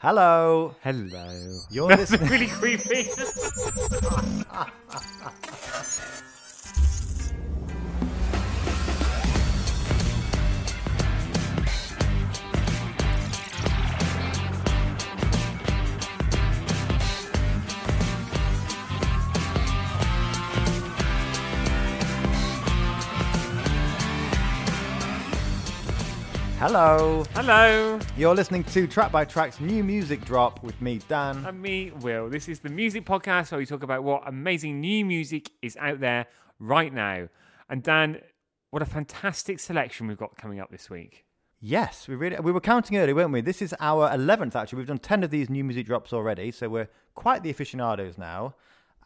Hello. Hello. You're That's listening. really creepy. Hello. Hello. You're listening to Track by Track's new music drop with me, Dan. And me, Will. This is the music podcast where we talk about what amazing new music is out there right now. And Dan, what a fantastic selection we've got coming up this week. yes, we really we were counting early, weren't we? This is our eleventh actually. We've done ten of these new music drops already, so we're quite the aficionados now.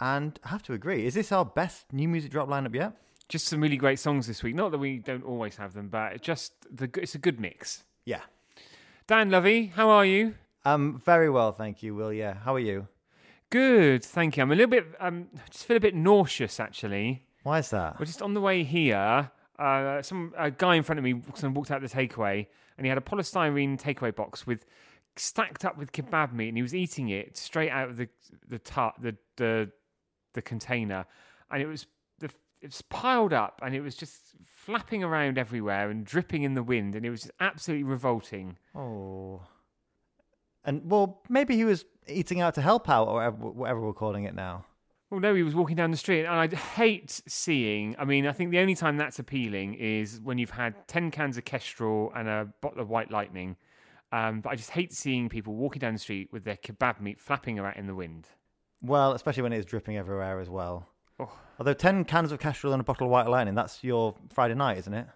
And I have to agree, is this our best new music drop lineup yet? Just some really great songs this week. Not that we don't always have them, but just the it's a good mix. Yeah. Dan Lovey, how are you? Um, very well, thank you, Will. Yeah, how are you? Good, thank you. I'm a little bit, um, just feel a bit nauseous actually. Why is that? We're just on the way here. Uh, some a guy in front of me some walked out the takeaway, and he had a polystyrene takeaway box with stacked up with kebab meat, and he was eating it straight out of the the tar- the, the the container, and it was the it was piled up, and it was just flapping around everywhere and dripping in the wind, and it was just absolutely revolting. Oh. And well, maybe he was eating out to help out, or whatever, we're calling it now. Well, no, he was walking down the street, and I hate seeing. I mean, I think the only time that's appealing is when you've had ten cans of Kestrel and a bottle of White Lightning. Um, but I just hate seeing people walking down the street with their kebab meat flapping around in the wind. Well, especially when it's dripping everywhere as well. Oh. Although ten cans of Kestrel and a bottle of White Lightning, that's your Friday night, isn't it?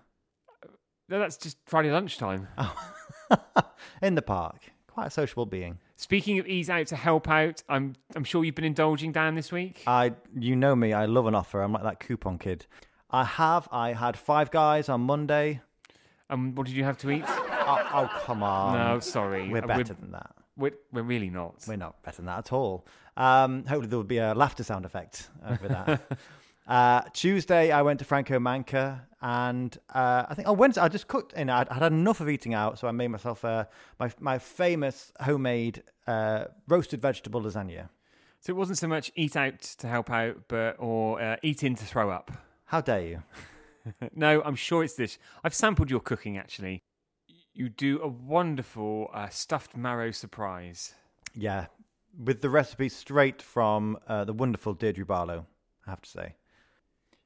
No, that's just Friday lunchtime. In the park. Quite a sociable being. Speaking of ease out to help out, I'm I'm sure you've been indulging Dan this week. I, you know me, I love an offer. I'm like that coupon kid. I have. I had Five Guys on Monday. Um, what did you have to eat? Oh, oh come on. no, sorry, We're Uh, better than that. We're, we're really not. We're not better than that at all. Um, hopefully, there will be a laughter sound effect over that. uh, Tuesday, I went to Franco Manca, and uh, I think on Wednesday, I just cooked. And I'd, I'd had enough of eating out, so I made myself uh, my my famous homemade uh, roasted vegetable lasagna. So it wasn't so much eat out to help out, but or uh, eat in to throw up. How dare you? No, I'm sure it's this. I've sampled your cooking actually. You do a wonderful uh, stuffed marrow surprise. Yeah, with the recipe straight from uh, the wonderful Deirdre Barlow, I have to say.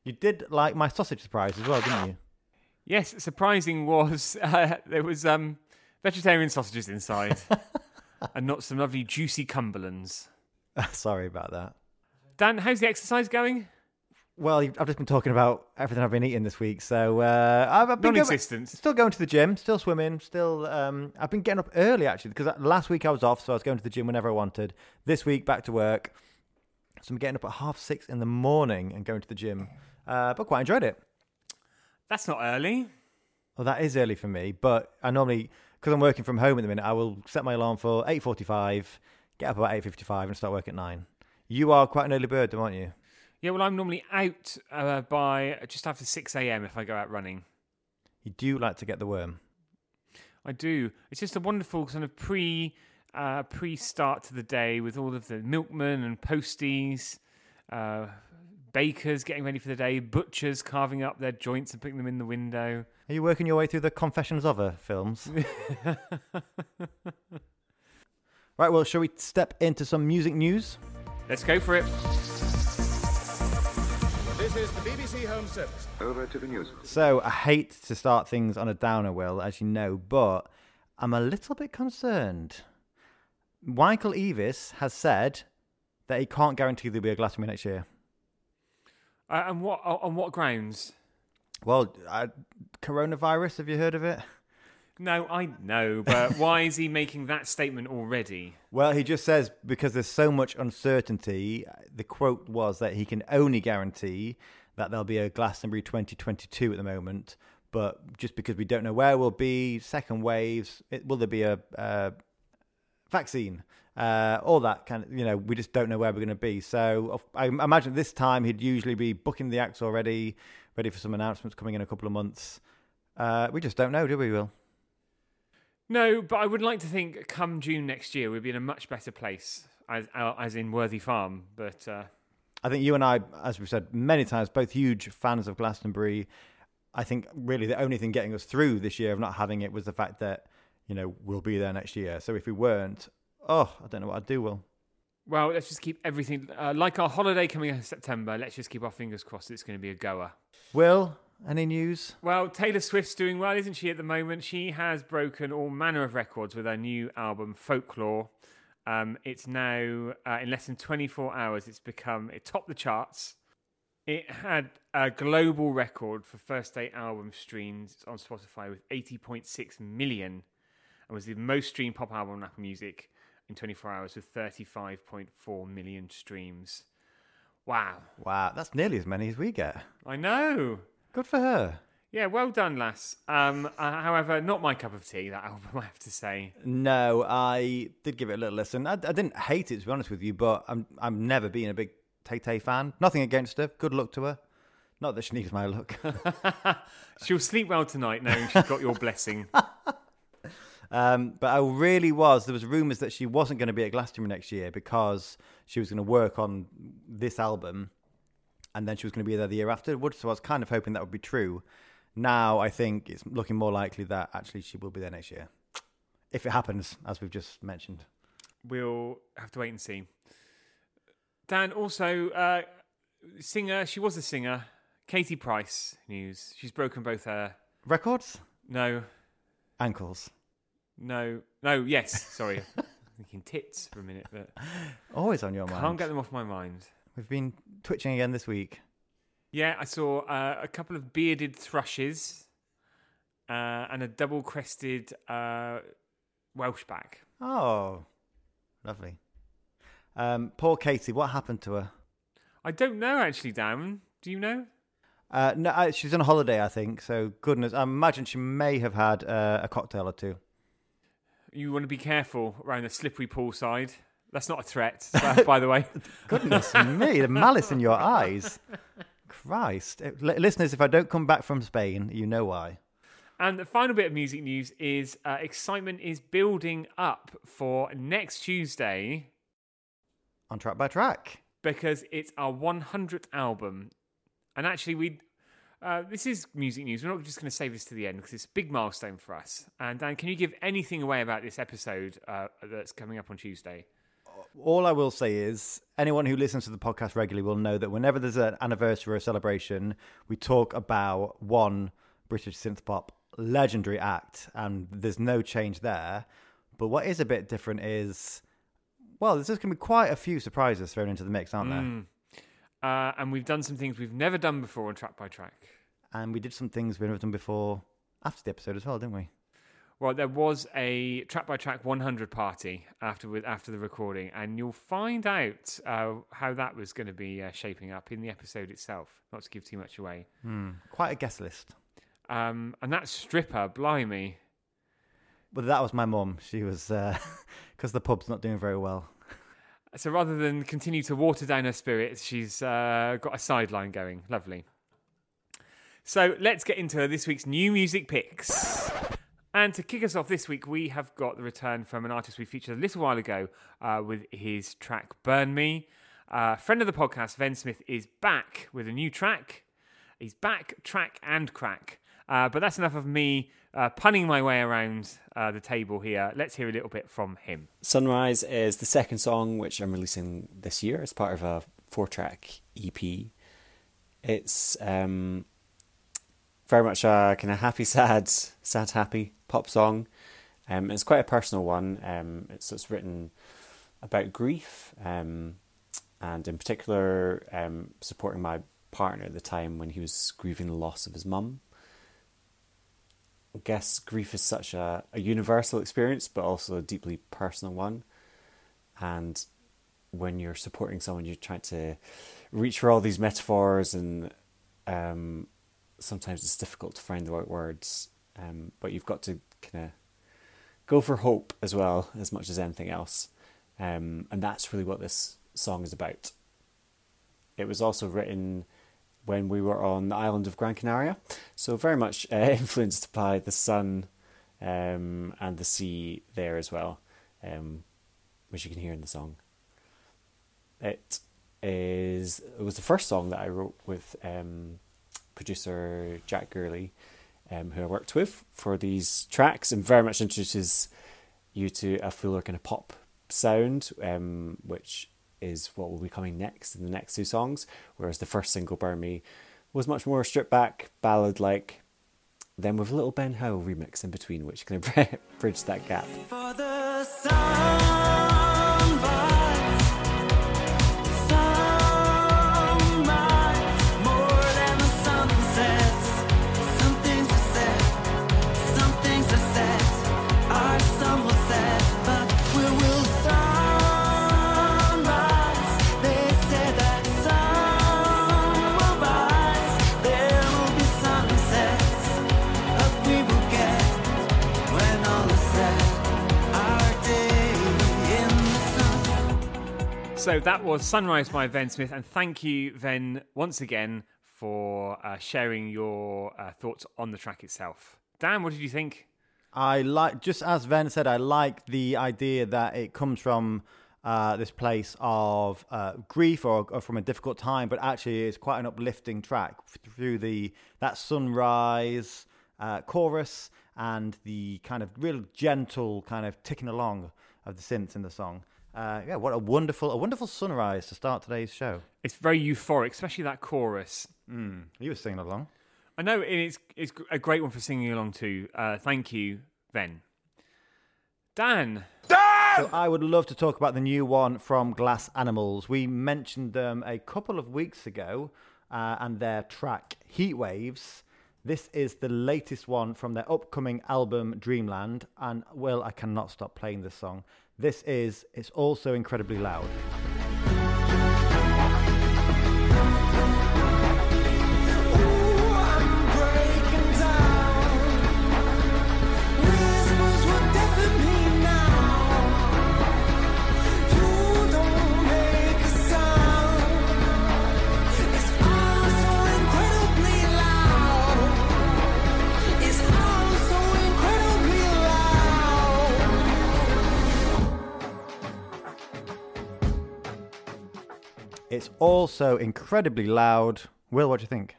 You did like my sausage surprise as well, didn't you? Yes, surprising was uh, there was um, vegetarian sausages inside, and not some lovely juicy cumberlands. Sorry about that. Dan, how's the exercise going? Well, I've just been talking about everything I've been eating this week, so uh, I've, I've been going, still going to the gym, still swimming, still. Um, I've been getting up early actually because last week I was off, so I was going to the gym whenever I wanted. This week back to work, so I'm getting up at half six in the morning and going to the gym. Uh, but quite enjoyed it. That's not early. Well, that is early for me, but I normally because I'm working from home at the minute, I will set my alarm for eight forty-five, get up about eight fifty-five, and start work at nine. You are quite an early bird, aren't you? Yeah, well, I'm normally out uh, by just after 6 a.m. if I go out running. You do like to get the worm. I do. It's just a wonderful kind of pre uh, pre start to the day with all of the milkmen and posties, uh, bakers getting ready for the day, butchers carving up their joints and putting them in the window. Are you working your way through the Confessions of Her films? right, well, shall we step into some music news? Let's go for it. This is the BBC Home Service. Over to the news. So, I hate to start things on a downer, Will, as you know, but I'm a little bit concerned. Michael Eavis has said that he can't guarantee there'll be a Glastonbury next year. Uh, and what on what grounds? Well, uh, coronavirus, have you heard of it? No, I know, but why is he making that statement already? Well, he just says because there's so much uncertainty, the quote was that he can only guarantee that there'll be a Glastonbury 2022 at the moment, but just because we don't know where we'll be, second waves, it, will there be a, a vaccine? Uh, all that kind of, you know, we just don't know where we're going to be. So I imagine this time he'd usually be booking the acts already, ready for some announcements coming in a couple of months. Uh, we just don't know, do we, Will? No, but I would like to think come June next year we'll be in a much better place, as uh, as in Worthy Farm. But uh, I think you and I, as we've said many times, both huge fans of Glastonbury. I think really the only thing getting us through this year of not having it was the fact that you know we'll be there next year. So if we weren't, oh, I don't know what I'd do. Will. well, let's just keep everything uh, like our holiday coming in September. Let's just keep our fingers crossed it's going to be a goer. Will any news? Well, Taylor Swift's doing well, isn't she, at the moment? She has broken all manner of records with her new album, Folklore. Um, it's now, uh, in less than 24 hours, it's become, it topped the charts. It had a global record for first day album streams on Spotify with 80.6 million and was the most streamed pop album on Apple Music in 24 hours with 35.4 million streams. Wow. Wow, that's nearly as many as we get. I know. Good for her. Yeah, well done, lass. Um, uh, however, not my cup of tea, that album, I have to say. No, I did give it a little listen. I, I didn't hate it to be honest with you, but I'm I've never been a big Tay Tay fan. Nothing against her. Good luck to her. Not that she needs my luck. She'll sleep well tonight knowing she's got your blessing. Um, but I really was. There was rumours that she wasn't going to be at Glastonbury next year because she was going to work on this album, and then she was going to be there the year afterwards. So I was kind of hoping that would be true. Now I think it's looking more likely that actually she will be there next year, if it happens, as we've just mentioned. We'll have to wait and see. Dan, also, uh, singer, she was a singer. Katie Price news. She's broken both her. Records, No, ankles, no, no, yes, sorry. I'm thinking tits for a minute, but always on your mind. can't get them off my mind. We've been twitching again this week. Yeah, I saw uh, a couple of bearded thrushes uh, and a double crested uh, Welshback. Oh, lovely. Um, poor Katie, what happened to her? I don't know actually, Dan. Do you know? Uh, no, uh, she's on a holiday, I think. So goodness, I imagine she may have had uh, a cocktail or two. You want to be careful around the slippery poolside. That's not a threat, so- by the way. Goodness me, the malice in your eyes. Christ, Uh, listeners, if I don't come back from Spain, you know why. And the final bit of music news is uh, excitement is building up for next Tuesday On track by track. because it's our 100th album. And actually, we uh, this is music news. We're not just going to save this to the end because it's a big milestone for us. And Dan, can you give anything away about this episode uh, that's coming up on Tuesday? All I will say is, anyone who listens to the podcast regularly will know that whenever there's an anniversary or a celebration, we talk about one British synth pop legendary act, and there's no change there. But what is a bit different is, well, there's just going to be quite a few surprises thrown into the mix, aren't there? Mm. Uh, and we've done some things we've never done before on Track by Track. And we did some things we've never done before after the episode as well, didn't we? Well, there was a track by track 100 party after with after the recording, and you'll find out uh, how that was going to be uh, shaping up in the episode itself. Not to give too much away. Quite a guest list. Um, and that stripper, blimey, But that was my mum. She was because the pub's not doing very well. So rather than continue to water down her spirits, she's uh, got a sideline going. Lovely. So let's get into this week's new music picks. And to kick us off this week, we have got the return from an artist we featured a little while ago uh, with his track Burn Me. Uh, friend of the podcast, Venn Smyth, is back with a new track. He's back, track, and crack. Uh, but that's enough of me uh, punning my way around uh, the table here. Let's hear a little bit from him. Sunrise is the second song which I'm releasing this year as part of a four track EP. It's um, very much a kind of happy, sad, sad, happy pop song. Um, it's quite a personal one. Um, it's, it's written about grief um, and, in particular, um, supporting my partner at the time when he was grieving the loss of his mum. I guess grief is such a, a universal experience, but also a deeply personal one. And when you're supporting someone, you're trying to reach for all these metaphors, and um, sometimes it's difficult to find the right words. Um, but you've got to kind of go for hope as well, as much as anything else. Um, and that's really what this song is about. It was also written when we were on the island of Gran Canaria, so very much uh, influenced by the sun um, and the sea there as well, um, which you can hear in the song. It is it was the first song that I wrote with um, producer Jack Gurley, um, who I worked with for these tracks, and very much introduces you to a fuller kind of pop sound, um, which is what will be coming next in the next two songs. Whereas the first single, Burn Me, was much more stripped back, ballad like. Then with a little Ben Howell remix in between, which kind of bridge that gap. So that was Sunrise by Venn Smyth, and thank you, Venn, once again for uh, sharing your uh, thoughts on the track itself. Dan, what did you think? I like, just as Venn said, I like the idea that it comes from uh, this place of uh, grief or, or from a difficult time, but actually it's quite an uplifting track through the that sunrise uh, chorus and the kind of real gentle kind of ticking along of the synths in the song. Uh, yeah, what a wonderful, a wonderful sunrise to start today's show. It's very euphoric, especially that chorus. You were singing along. I know and it's it's a great one for singing along to. Uh, thank you, Venn. Dan, So I would love to talk about the new one from Glass Animals. We mentioned them a couple of weeks ago uh, and their track Heat Waves. This is the latest one from their upcoming album Dreamland. And well, I cannot stop playing this song. This is, it's also incredibly loud. It's also incredibly loud. Will, what do you think?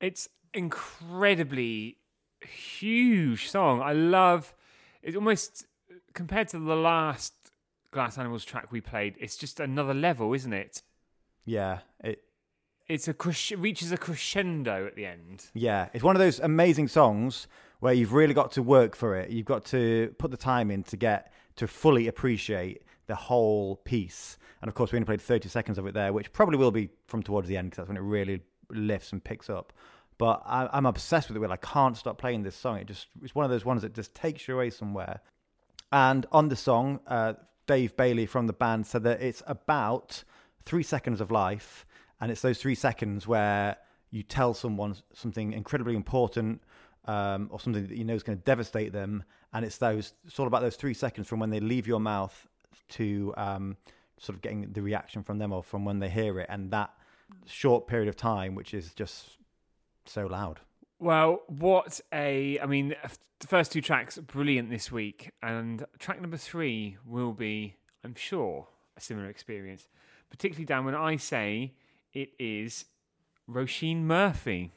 it's incredibly huge song. I love it. Almost compared to the last Glass Animals track we played, it's just another level, isn't it? Yeah, it, It's a cres- reaches a crescendo at the end. Yeah, it's one of those amazing songs where you've really got to work for it. You've got to put the time in to get to fully appreciate the whole piece. And of course, we only played 30 seconds of it there, which probably will be from towards the end because that's when it really lifts and picks up. But I, I'm obsessed with it. I can't stop playing this song. It just it's one of those ones that just takes you away somewhere. And on the song, uh, Dave Bayley from the band said that it's about three seconds of life, and it's those three seconds where you tell someone something incredibly important um, or something that you know is going to devastate them, and it's those it's all about those three seconds from when they leave your mouth to um, sort of getting the reaction from them or from when they hear it, and that short period of time, which is just so loud. Well, what a! I mean, the first two tracks brilliant this week, and track number three will be, I'm sure, a similar experience. Particularly down when I say it is Roisin Murphy.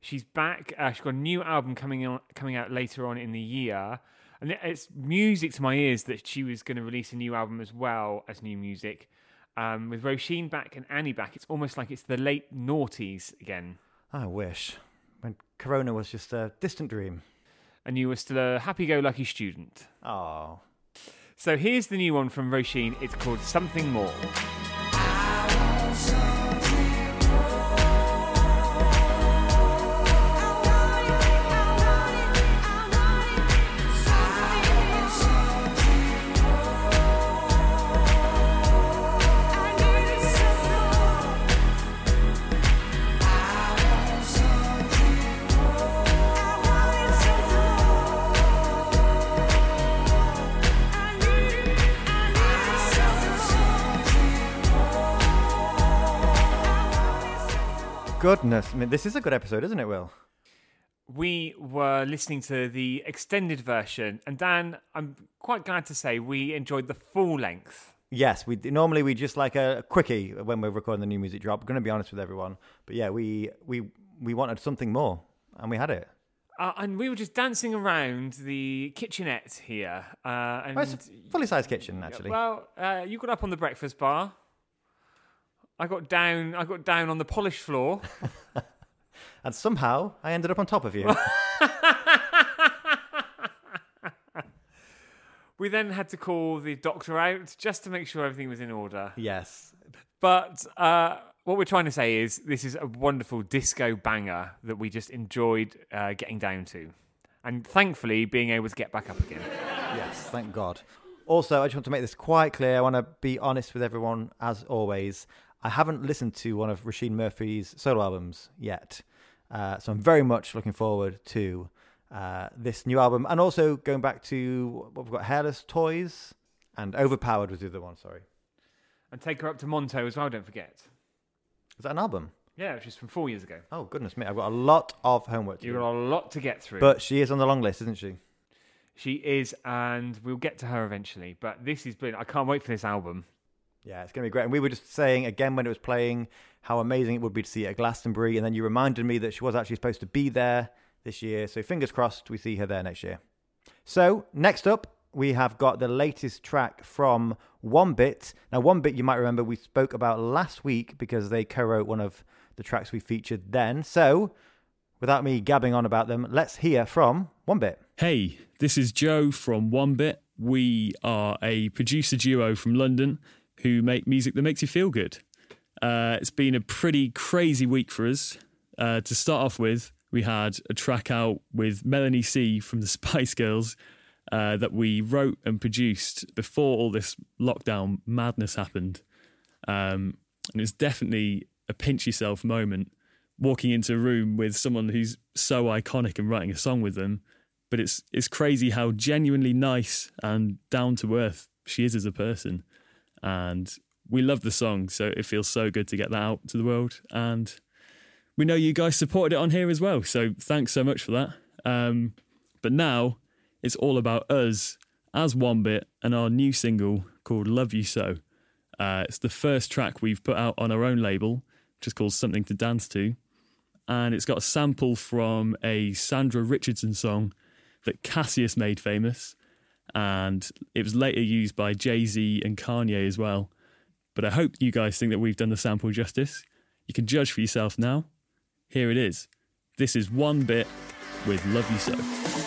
She's back. Uh, she's got a new album coming on, coming out later on in the year, and it's music to my ears that she was going to release a new album as well as new music. Um, with Roisin back and Annie back, it's almost like it's the late noughties again. I wish when Corona was just a distant dream. and you were still a happy-go-lucky student. Oh, So here's the new one from Roisin. It's called Something More. Goodness! I mean, this is a good episode, isn't it, Will? we were listening to the extended version, and Dan, I'm quite glad to say we enjoyed the full length. Yes, we normally we just like a, quickie when we're recording the new music drop. I'm going to be honest with everyone, but yeah, we we we wanted something more, and we had it. Uh, and we were just dancing around the kitchenette here. Uh, and Well, it's a fully sized kitchen, actually. Well, uh, you got up on the breakfast bar. I got down. I got down on the polished floor. and somehow I ended up on top of you. We then had to call the doctor out just to make sure everything was in order. yes, But uh, what we're trying to say is this is a wonderful disco banger that we just enjoyed uh, getting down to. And thankfully, being able to get back up again. yes, thank God. Also, I just want to make this quite clear. I want to be honest with everyone, as always. I haven't listened to one of Roisin Murphy's solo albums yet, uh, so I'm very much looking forward to uh, this new album, and also going back to what we've got: Hairless Toys and Overpowered was the other one. Sorry, And take her up to Monto as well, don't forget. is that an album? Yeah, which is from four years ago. Oh goodness me, I've got a lot of homework to You've do. got a lot to get through. But she is on the long list, isn't she? she is, and we'll get to her eventually. But this is brilliant. I can't wait for this album. Yeah, it's going to be great. And we were just saying again when it was playing how amazing it would be to see it at Glastonbury. And then you reminded me that she was actually supposed to be there this year. So fingers crossed we see her there next year. So next up, we have got the latest track from One Bit. Now, One Bit, you might remember we spoke about last week because they co wrote one of the tracks we featured then. So without me gabbing on about them, let's hear from One Bit. Hey, this is Joe from One Bit. We are a producer duo from London who make music that makes you feel good. Uh, it's been a pretty crazy week for us. Uh, to start off with, we had a track out with Melanie C from the Spice Girls uh, that we wrote and produced before all this lockdown madness happened. Um, and was definitely a pinch yourself moment walking into a room with someone who's so iconic and writing a song with them. But it's it's crazy how genuinely nice and down to earth she is as a person. And we love the song, so it feels so good to get that out to the world. And we know you guys supported it on here as well, so thanks so much for that. Um, but now it's all about us as One Bit and our new single called Love You So. Uh, it's the first track we've put out on our own label, which is called Something to Dance To. And it's got a sample from a Sandra Richardson song that Cassius made famous. And it was later used by Jay Z and Kanye as well. But I hope you guys think that we've done the sample justice. You can judge for yourself now. Here it is. This is One Bit with Love You So.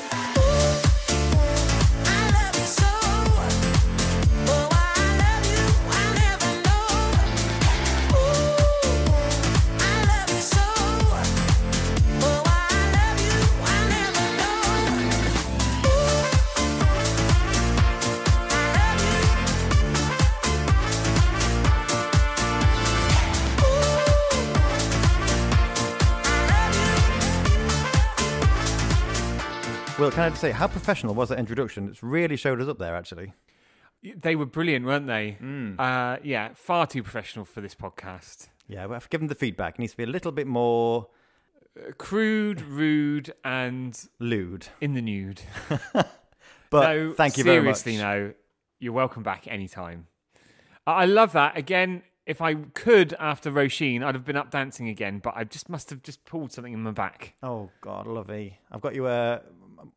Will, can I just say, how professional was that introduction? It's really showed us up there, actually. They were brilliant, weren't they? Hmm. Uh, yeah, far too professional for this podcast. Yeah, well, I've given the feedback. It needs to be a little bit more Uh, crude, rude, and lewd. in the nude. But no, thank you very much. seriously, no. You're welcome back anytime. I love that. Again, if I could after Roisin, I'd have been up dancing again, but I just must have just pulled something in my back. Oh, God, lovey. I've got you uh,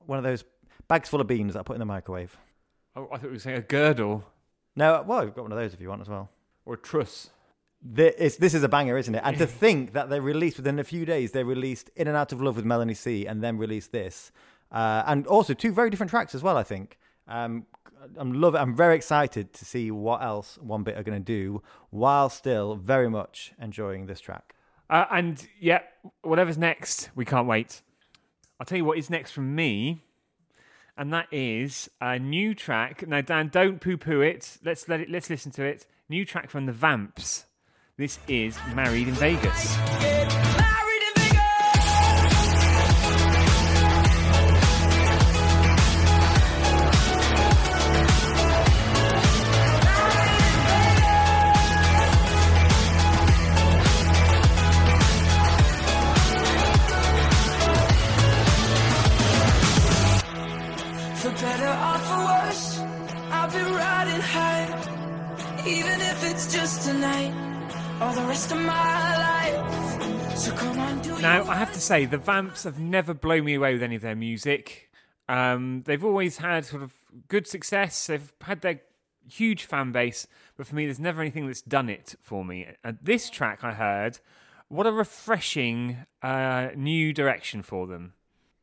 one of those bags full of beans that I put in the microwave. Oh, I thought you were saying a girdle No, well, I've got one of those if you want as well. or a truss. This, this is a banger, isn't it? And to think that they released within a few days, they released In and Out of Love with Melanie C, and then released this, uh, and also two very different tracks as well. I think. Um, I'm love. I'm very excited to see what else One Bit are going to do, while still very much enjoying this track. Uh, and yeah, whatever's next, we can't wait. I'll tell you what is next from me, and that is a new track. Now, Dan, don't poo-poo it. Let's let it. Let's listen to it. New track from the Vamps. This is "Married in Vegas." Say, the Vamps have never blown me away with any of their music. Um, they've always had sort of good success. They've had their huge fan base, but for me, there's never anything that's done it for me. And this track I heard, what a refreshing uh, new direction for them.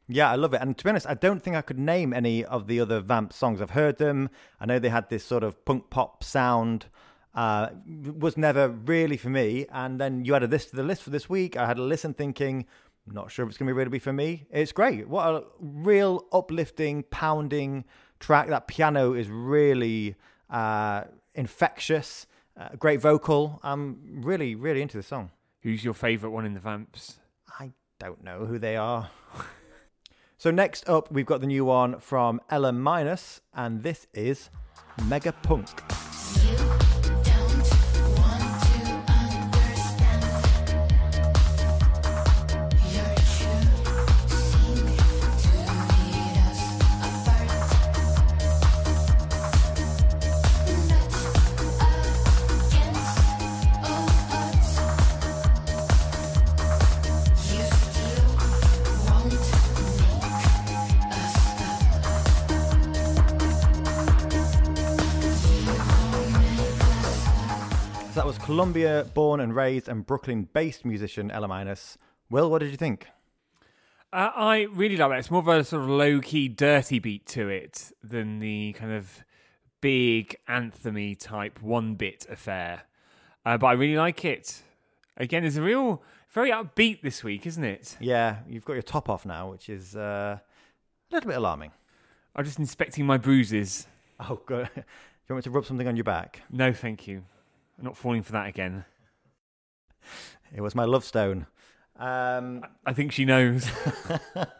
Yeah, I love it. And to be honest, I don't think I could name any of the other Vamp songs. I've heard them. I know they had this sort of punk pop sound. Uh, was never really for me. And then you added this to the list for this week. I had a listen thinking, not sure if it's going to be really be for me. It's great. What a real uplifting, pounding track. That piano is really uh, infectious. Uh, great vocal. I'm really, really into the song. Who's your favourite one in the Vamps? I don't know who they are. so next up, we've got the new one from Ella Minus, and this is Mega Punk. Colombia born and raised and Brooklyn based musician Ella Minus. Will, what did you think? Uh, I really like that. It's more of a sort of low key, dirty beat to it than the kind of big anthemy type one bit affair. Uh, but I really like it. Again, it's a real, very upbeat this week, isn't it? Yeah, you've got your top off now, which is uh, a little bit alarming. I'm just inspecting my bruises. Oh, good. Do you want me to rub something on your back? No, thank you. I'm not falling for that again. It was my love stone. Um, I think she knows.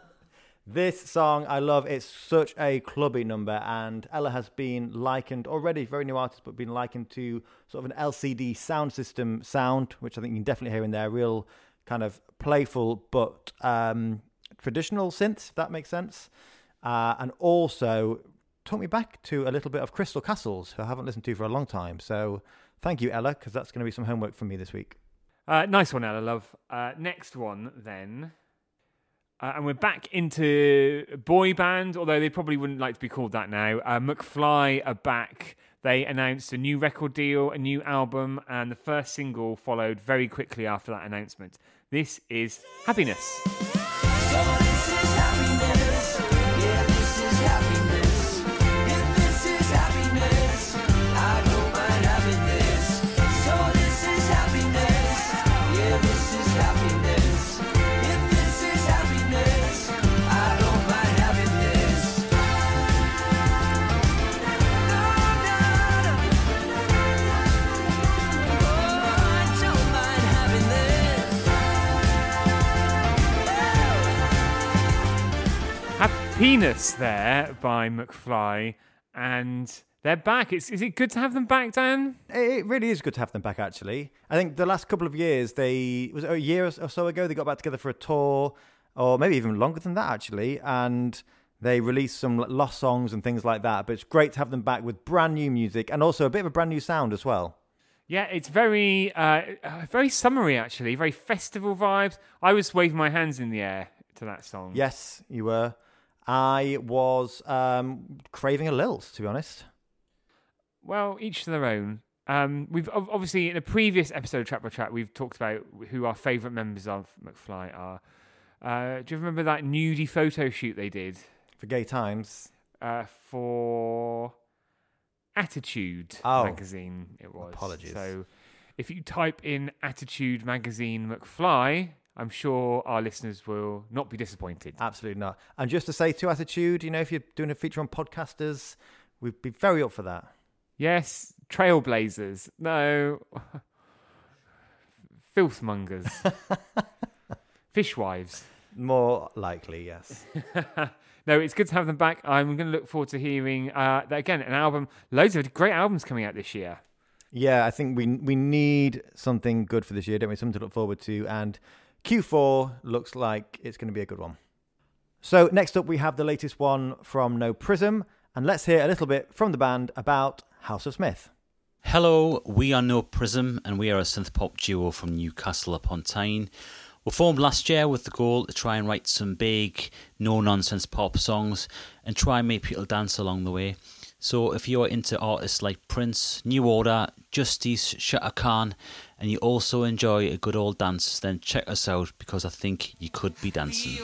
This song I love. It's such a clubby number, and Ella has been likened already, very new artist, but been likened to sort of an LCD Soundsystem sound, which I think you can definitely hear in there. Real kind of playful but um, traditional synth, if that makes sense. Uh, and also took me back to a little bit of Crystal Castles, who I haven't listened to for a long time. So thank you, Ella, because that's going to be some homework for me this week. Uh, nice one, Ella, love. Uh, next one, then. Uh, and we're back into boy band, although they probably wouldn't like to be called that now. Uh, McFly are back. They announced a new record deal, a new album, and the first single followed very quickly after that announcement. This is Happiness. So this is happiness. Happiness. If this is happiness, I don't mind having this. Happiness there by McFly, and they're back. It's, is it good to have them back, Dan? It really is good to have them back. Actually, I think the last couple of years, they was it a year or so ago, they got back together for a tour, or maybe even longer than that, actually, and they released some lost songs and things like that. But it's great to have them back with brand new music and also a bit of a brand new sound as well. Yeah, it's very, uh, uh, very summery actually. Very festival vibes. I was waving my hands in the air to that song. Yes, you were. I was um, craving a lilt, to be honest. Well, each to their own. Um, we've obviously in a previous episode, of Track by Track, we've talked about who our favourite members of McFly are. Uh, do you remember that nudie photo shoot they did For gay times, uh, for Attitude Oh. magazine? It was. Apologies. So, if you type in Attitude magazine McFly, I'm sure our listeners will not be disappointed. absolutely not. And just to say to Attitude, you know, if you're doing a feature on podcasters, we'd be very up for that. Yes, trailblazers. No. Filthmongers. Fishwives. More likely, yes. No, it's good to have them back. I'm going to look forward to hearing uh, that again. An album, loads of great albums coming out this year. Yeah, I think we we need something good for this year, don't we? Something to look forward to. And Q4 looks like it's going to be a good one. So next up, we have the latest one from NOPRISM, And let's hear a little bit from the band about House of Smith. Hello, we are NOPRISM, and we are a synth pop duo from Newcastle upon Tyne. We formed last year with the goal to try and write some big, no nonsense pop songs and try and make people dance along the way. So, if you're into artists like Prince, New Order, Justice, Chaka Khan, and you also enjoy a good old dance, then check us out because I think you could be dancing.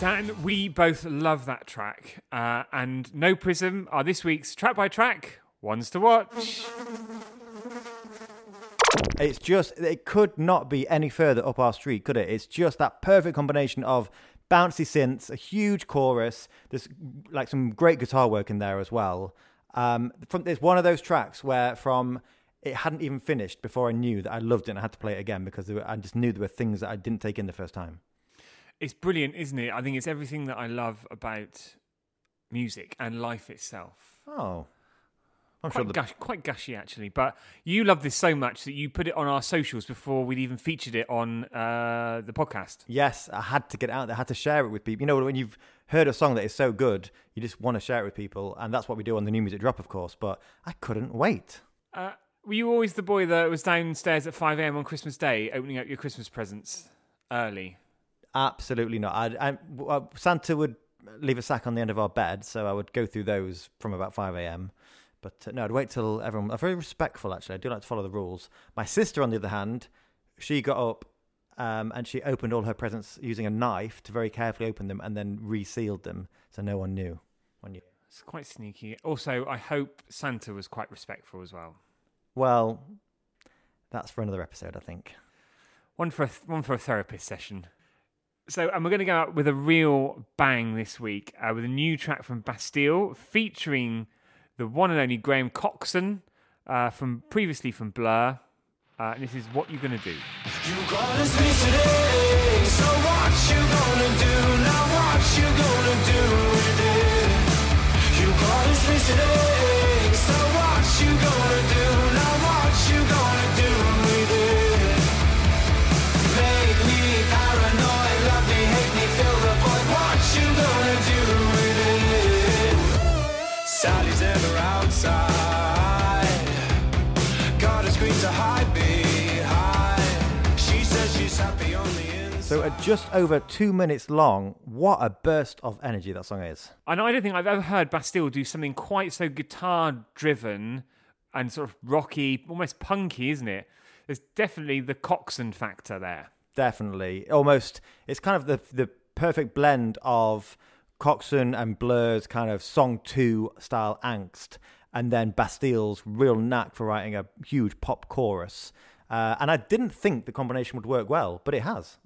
Dan, we both love that track. Uh, and NOPRISM are this week's track by track ones to watch. It's just, it could not be any further up our street, could it? It's just that perfect combination of bouncy synths, a huge chorus. There's like some great guitar work in there as well. Um, from, it's one of those tracks where from it hadn't even finished before I knew that I loved it and I had to play it again because were, I just knew there were things that I didn't take in the first time. It's brilliant, isn't it? I think it's everything that I love about music and life itself. Oh. I'm sure Quite, the, gush, quite gushy, actually. But you love this so much that you put it on our socials before we'd even featured it on uh, the podcast. Yes, I had to get out there. I had to share it with people. You know, when you've heard a song that is so good, you just want to share it with people. And that's what we do on the New Music Drop, of course. But I couldn't wait. Uh, were you always the boy that was downstairs at 5 a.m. on Christmas Day opening up your Christmas presents early? Absolutely not. I, I, Santa would leave a sack on the end of our bed, so I would go through those from about 5 a.m. But uh, no, I'd wait till everyone. I'm very respectful, actually. I do like to follow the rules. My sister, on the other hand, she got up um, and she opened all her presents using a knife to very carefully open them and then resealed them so no one knew. When you, It's quite sneaky. Also, I hope Santa was quite respectful as well. well, that's for another episode, I think. One for a, one for a therapist session. So, and we're going to go out with a real bang this week uh, with a new track from Bastille featuring the one and only Graham Coxon uh, from previously from Blur. Uh, and this is what you're to do. You gonna today, so what you gonna do? Now what you gonna do? You gonna today, So, at just over two minutes long, what a burst of energy that song is. And I don't think I've ever heard Bastille do something quite so guitar driven and sort of rocky, almost punky, isn't it? There's definitely the Coxon factor there. Definitely. Almost, it's kind of the the perfect blend of Coxon and Blur's kind of song two style angst, and then Bastille's real knack for writing a huge pop chorus. Uh, and I didn't think the combination would work well, but it has.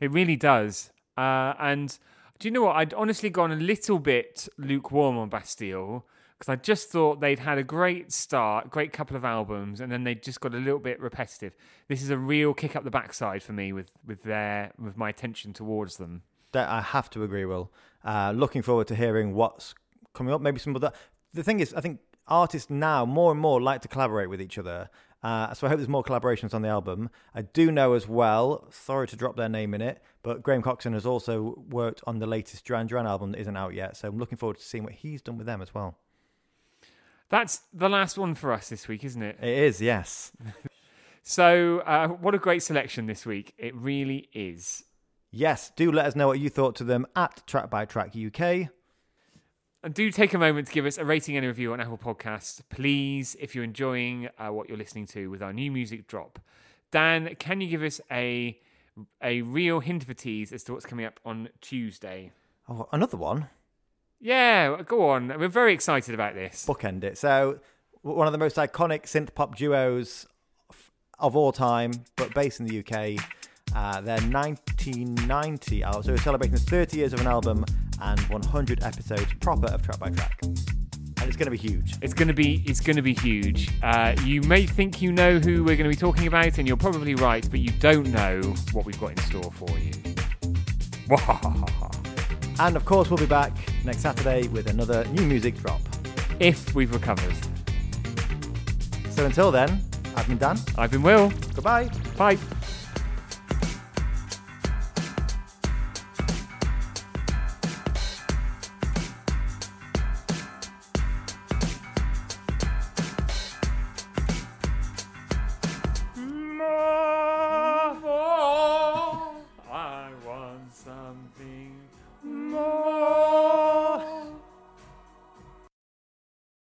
It really does. Uh, and do you know what? I'd honestly gone a little bit lukewarm on Bastille because I just thought they'd had a great start, great couple of albums, and then they just got a little bit repetitive. This is a real kick up the backside for me with with their with my attention towards them. That I have to agree, Will. Uh, looking forward to hearing what's coming up. Maybe some other. The thing is, I think artists now more and more like to collaborate with each other. Uh, so I hope there's more collaborations on the album. I do know as well. Sorry to drop their name in it, but Graham Coxon has also worked on the latest Duran Duran album that isn't out yet. So I'm looking forward to seeing what he's done with them as well. That's the last one for us this week, isn't it? It is, yes. So, uh, what a great selection this week. It really is. Yes, do let us know what you thought to them at Track by Track UK. And do take a moment to give us a rating and a review on Apple Podcasts, please, if you're enjoying uh, what you're listening to with our new music drop. Dan, can you give us a a real hint of a tease as to what's coming up on Tuesday? Oh, another one. Yeah, go on. We're very excited about this. bookend it. So, one of the most iconic synth pop duos of all time, but based in the UK. Uh, their 1990 album. So, we're celebrating 30 years of an album and 100 episodes proper of Track by Track. And it's going to be huge. It's gonna be it's gonna be huge. Uh, you may think you know who we're gonna be talking about, and you're probably right, but you don't know what we've got in store for you. And of course, we'll be back next Saturday with another new music drop. if we've recovered. So until then, I've been Dan. I've been Will. Goodbye. Bye.